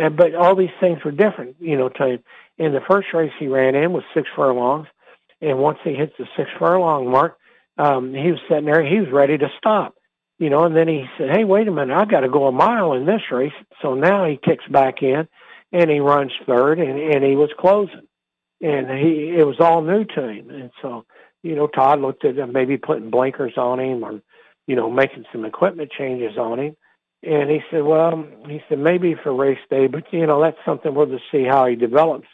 uh, but all these things were different, you know. To him. In the first race he ran in was six furlongs, and once he hits the six furlong mark, um, he was sitting there, he was ready to stop, you know, and then he said, Hey, wait a minute, I've got to go a mile in this race. So now he kicks back in and he runs third and, and he was closing. And he it was all new to him. And so, you know, Todd looked at maybe putting blinkers on him or, you know, making some equipment changes on him. And he said, Well, he said, maybe for race day, but you know, that's something we'll just see how he develops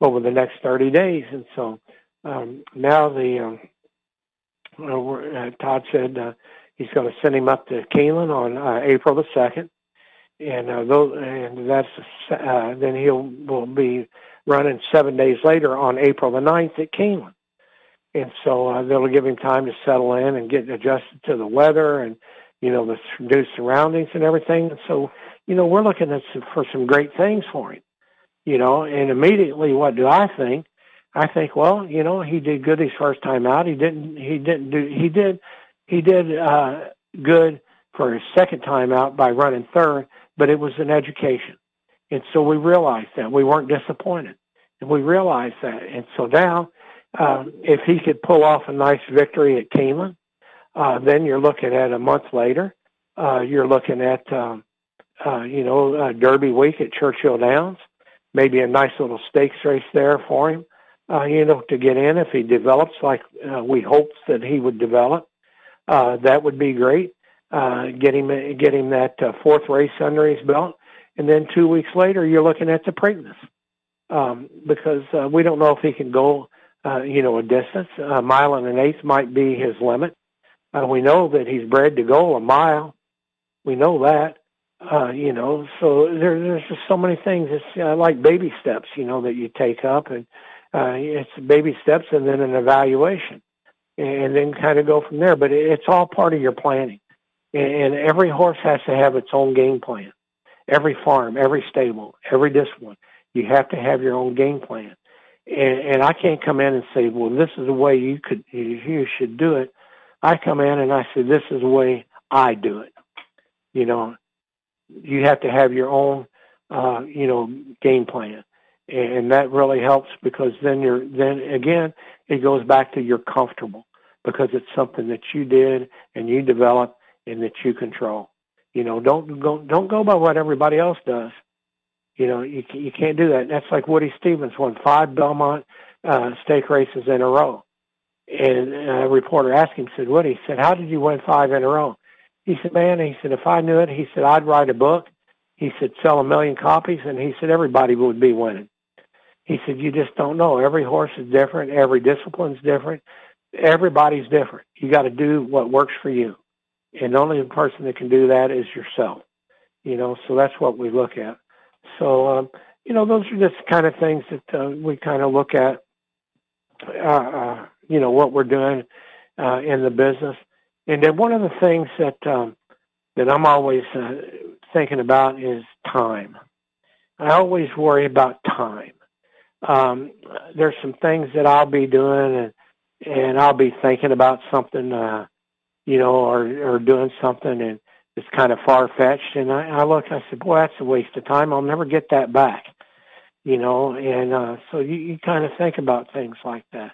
over the next thirty days. And so um now the um uh, Todd said uh, he's going to send him up to Keeneland on uh, April the second, and uh, those, and that's uh, then he'll will be running seven days later on April the 9th at Keeneland. And so uh, that'll give him time to settle in and get adjusted to the weather and, you know, the new surroundings and everything. And so, you know, we're looking at some, for some great things for him, you know, and immediately what do I think? I think, well, you know, he did good his first time out. He didn't. He didn't do. He did. He did uh, good for his second time out by running third, but it was an education, and so we realized that we weren't disappointed, and we realized that, and so now, um, if he could pull off a nice victory at Keeneland, uh, then you're looking at a month later. Uh, you're looking at um, uh, you know, uh, Derby week at Churchill Downs, maybe a nice little stakes race there for him, uh, you know, to get in if he develops like uh, we hoped that he would develop. Uh, that would be great. Uh, get him, get him that uh, fourth race under his belt, and then two weeks later, you're looking at the Preakness, um, because uh, we don't know if he can go, uh, you know, a distance. A mile and an eighth might be his limit. Uh, we know that he's bred to go a mile. We know that. Uh, you know, so there, there's just so many things. It's uh, like baby steps, you know, that you take up, and uh, it's baby steps, and then an evaluation, and then kind of go from there. But it's all part of your planning, and every horse has to have its own game plan. Every farm, every stable, every discipline, you have to have your own game plan. And, and I can't come in and say, well, this is the way you could, you should do it. I come in and I say, this is the way I do it. You know, you have to have your own, uh, you know, game plan, and that really helps because then you're then again it goes back to you're comfortable because it's something that you did and you developed and that you control. You know, don't go don't go by what everybody else does. You know, you you can't do that. That's like Woody Stephens won five Belmont uh, stake races in a row, and a reporter asked him, said, "Woody," said, "How did you win five in a row?" He said, man, he said, if I knew it, he said, I'd write a book. He said, sell a million copies. And he said, everybody would be winning. He said, you just don't know. Every horse is different. Every discipline's different. Everybody's different. You got to do what works for you. And the only person that can do that is yourself. You know, so that's what we look at. So, um, you know, those are just kind of things that uh, we kind of look at, uh, uh, you know, what we're doing uh, in the business. And then one of the things that um, that I'm always uh, thinking about is time. I always worry about time. Um, there's some things that I'll be doing, and and I'll be thinking about something, uh, you know, or or doing something, and it's kind of far fetched. And I, I look, I said, boy, that's a waste of time. I'll never get that back, you know. And uh, so you, you kind of think about things like that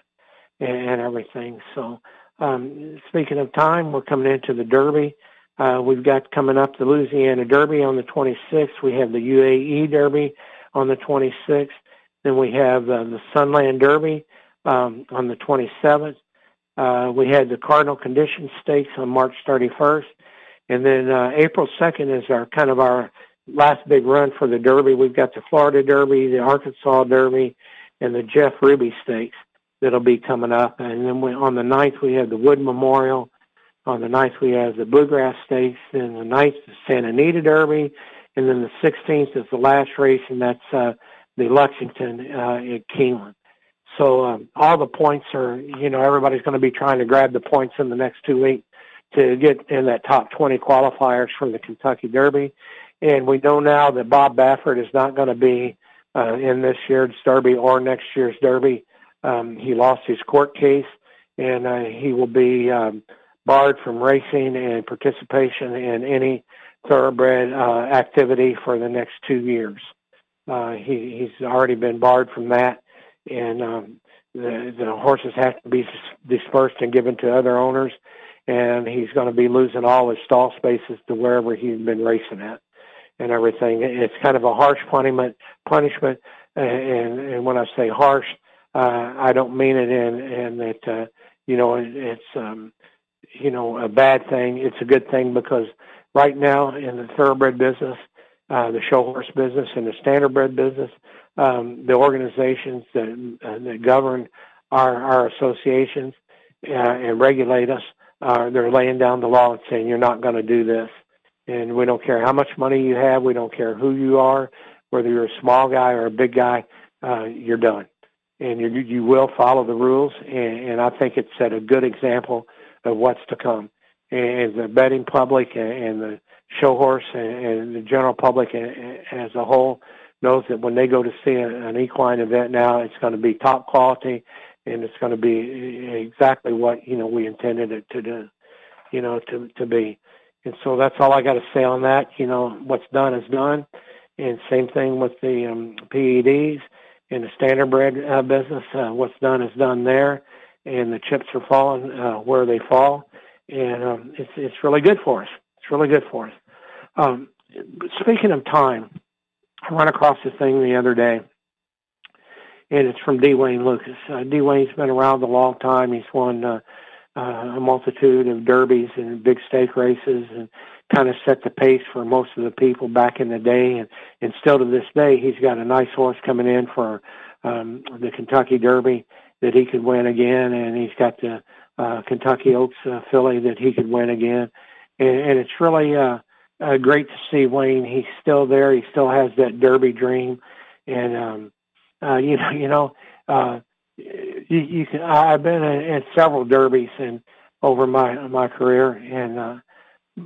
and, and everything. So um, speaking of time, we're coming into the Derby. Uh, we've got coming up the Louisiana Derby on the 26th. We have the UAE Derby on the 26th. Then we have uh, the Sunland Derby um, on the 27th. Uh, we had the Cardinal Condition Stakes on March 31st. And then uh, April 2nd is our kind of our last big run for the Derby. We've got the Florida Derby, the Arkansas Derby, and the Jeff Ruby Stakes that'll be coming up. And then we, on the 9th, we have the Wood Memorial. On the 9th, we have the Bluegrass Stakes. Then the 9th, the Santa Anita Derby. And then the 16th is the last race, and that's uh, the Lexington uh, at Keeneland. So um, all the points are, you know, everybody's going to be trying to grab the points in the next two weeks to get in that top 20 qualifiers for the Kentucky Derby. And we know now that Bob Baffert is not going to be uh, in this year's Derby or next year's Derby. Um, he lost his court case, and uh, he will be um, barred from racing and participation in any thoroughbred uh, activity for the next two years. Uh, he, he's already been barred from that, and um, the, the horses have to be dispersed and given to other owners, and he's going to be losing all his stall spaces to wherever he's been racing at and everything. It's kind of a harsh punishment, punishment, and, and when I say harsh, uh, I don't mean it in in that uh, you know it, it's um, you know a bad thing. It's a good thing because right now in the thoroughbred business, uh, the show horse business, and the standardbred business, um, the organizations that, uh, that govern our our associations uh, and regulate us, uh, they're laying down the law and saying you're not going to do this, and we don't care how much money you have, we don't care who you are, whether you're a small guy or a big guy, uh, you're done and you, you will follow the rules. And, and I think it set a good example of what's to come. And the betting public and the show horse and the general public as a whole knows that when they go to see an equine event now, it's going to be top quality and it's going to be exactly what you know we intended it to do, you know, to to be. And so that's all I got to say on that. You know, what's done is done. And same thing with the um, PEDs in the standardbred uh, business. Uh, what's done is done there, and the chips are falling uh, where they fall, and um, it's it's really good for us. It's really good for us. Um, speaking of time, I ran across this thing the other day, and it's from D. Wayne Lukas. Uh, D. Wayne's been around a long time. He's won uh, uh, a multitude of derbies and big stake races, and kind of set the pace for most of the people back in the day. And, and still to this day, he's got a nice horse coming in for um, the Kentucky Derby that he could win again, and he's got the uh, Kentucky Oaks uh, filly that he could win again. And, and it's really uh, uh, great to see Wayne. He's still there. He still has that Derby dream, and um, uh, you know, you know, uh, you, you can. I've been in, several derbies and over my my career, and uh,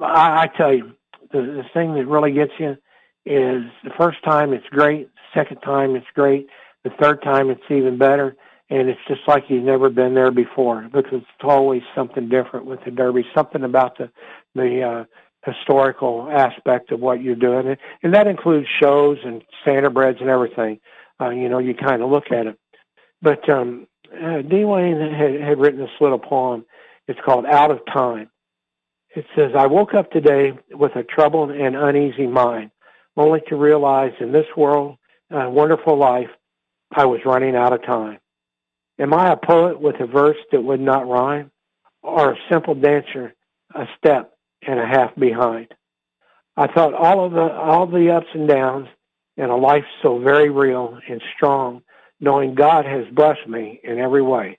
I, I tell you, the, the thing that really gets you is the first time it's great, second time it's great, the third time it's even better, and it's just like you've never been there before because it's always something different with the Derby, something about the the uh, historical aspect of what you're doing, and, and that includes shows and standardbreds and everything. Uh, you know, you kind of look at it. But um, uh, D. Wayne had, had written this little poem. It's called "Out of Time." It says, "I woke up today with a troubled and uneasy mind, only to realize in this world, uh, wonderful life, I was running out of time." Am I a poet with a verse that would not rhyme, or a simple dancer a step and a half behind? I thought all of the all the ups and downs in a life so very real and strong, knowing God has blessed me in every way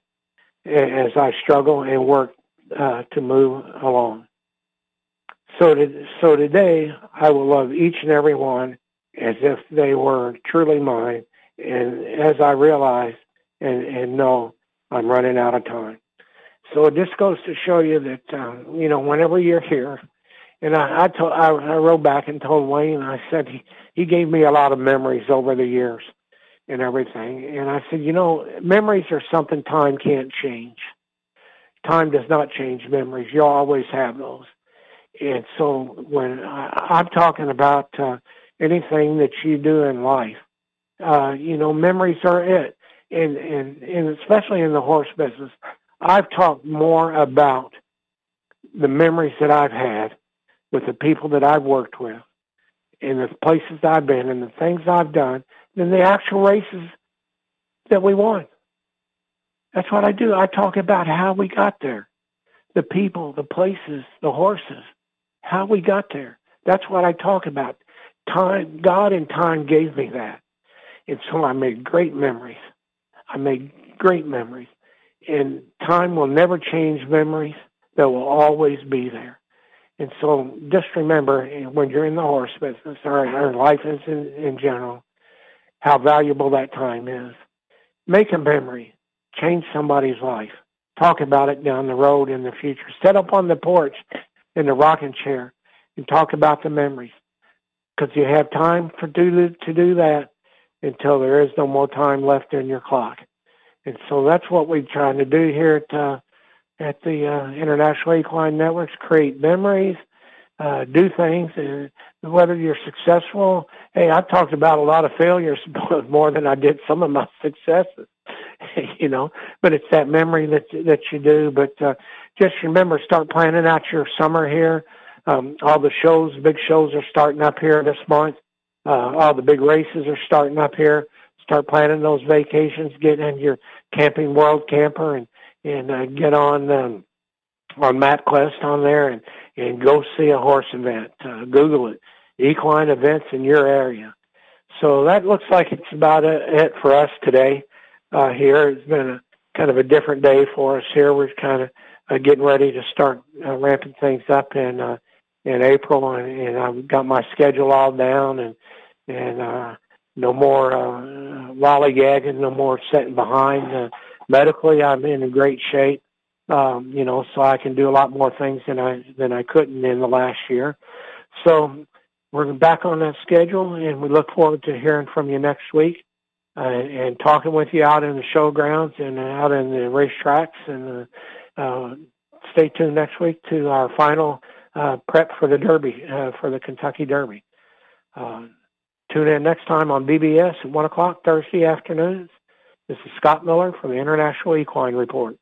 as I struggle and work uh, to move along. So, to, so today, I will love each and every one as if they were truly mine, and as I realize and, and know I'm running out of time. So just goes to show you that, um, you know, whenever you're here, and I, I, told, I, I wrote back and told Wayne, I said, he, he gave me a lot of memories over the years and everything. And I said, you know, memories are something time can't change. Time does not change memories. You'll always have those. And so when I, I'm talking about uh, anything that you do in life, uh, you know, memories are it and, and, and especially in the horse business, I've talked more about the memories that I've had with the people that I've worked with and the places I've been and the things I've done than the actual races that we won. That's what I do. I talk about how we got there, the people, the places, the horses, how we got there. That's what I talk about. Time, God and time gave me that. And so I made great memories. I made great memories. And time will never change memories. They will always be there. And so just remember when you're in the horse business or, or life in, in general, how valuable that time is. Make a memory. Change somebody's life. Talk about it down the road in the future. Sit up on the porch in the rocking chair and talk about the memories because you have time for do to do that until there is no more time left in your clock. And so that's what we're trying to do here at uh, at the uh, International Equine Networks: create memories, uh, do things, and whether you're successful. Hey, I've talked about a lot of failures more than I did some of my successes. you know, but it's that memory that that you do. But uh, just remember, start planning out your summer here. Um, all the shows, big shows, are starting up here this month. Uh, all the big races are starting up here. Start planning those vacations. Get in your Camping World camper and and uh, get on um, on MapQuest on there and and go see a horse event. Uh, Google it, equine events in your area. So that looks like it's about it for us today. Uh, here it's been a kind of a different day for us here. We're kind of uh, getting ready to start uh, ramping things up in uh, in April, and, and I've got my schedule all down and and uh, no more uh, lollygagging, no more sitting behind. Uh, medically, I'm in great shape, um, you know, so I can do a lot more things than I than I couldn't in the last year. So we're back on that schedule, and we look forward to hearing from you next week uh, and talking with you out in the showgrounds and out in the racetracks. And uh, uh, stay tuned next week to our final uh, prep for the Derby, uh, for the Kentucky Derby. Uh, Tune in next time on BBS at 1 o'clock Thursday afternoons. This is Scott Miller from the International Equine Report.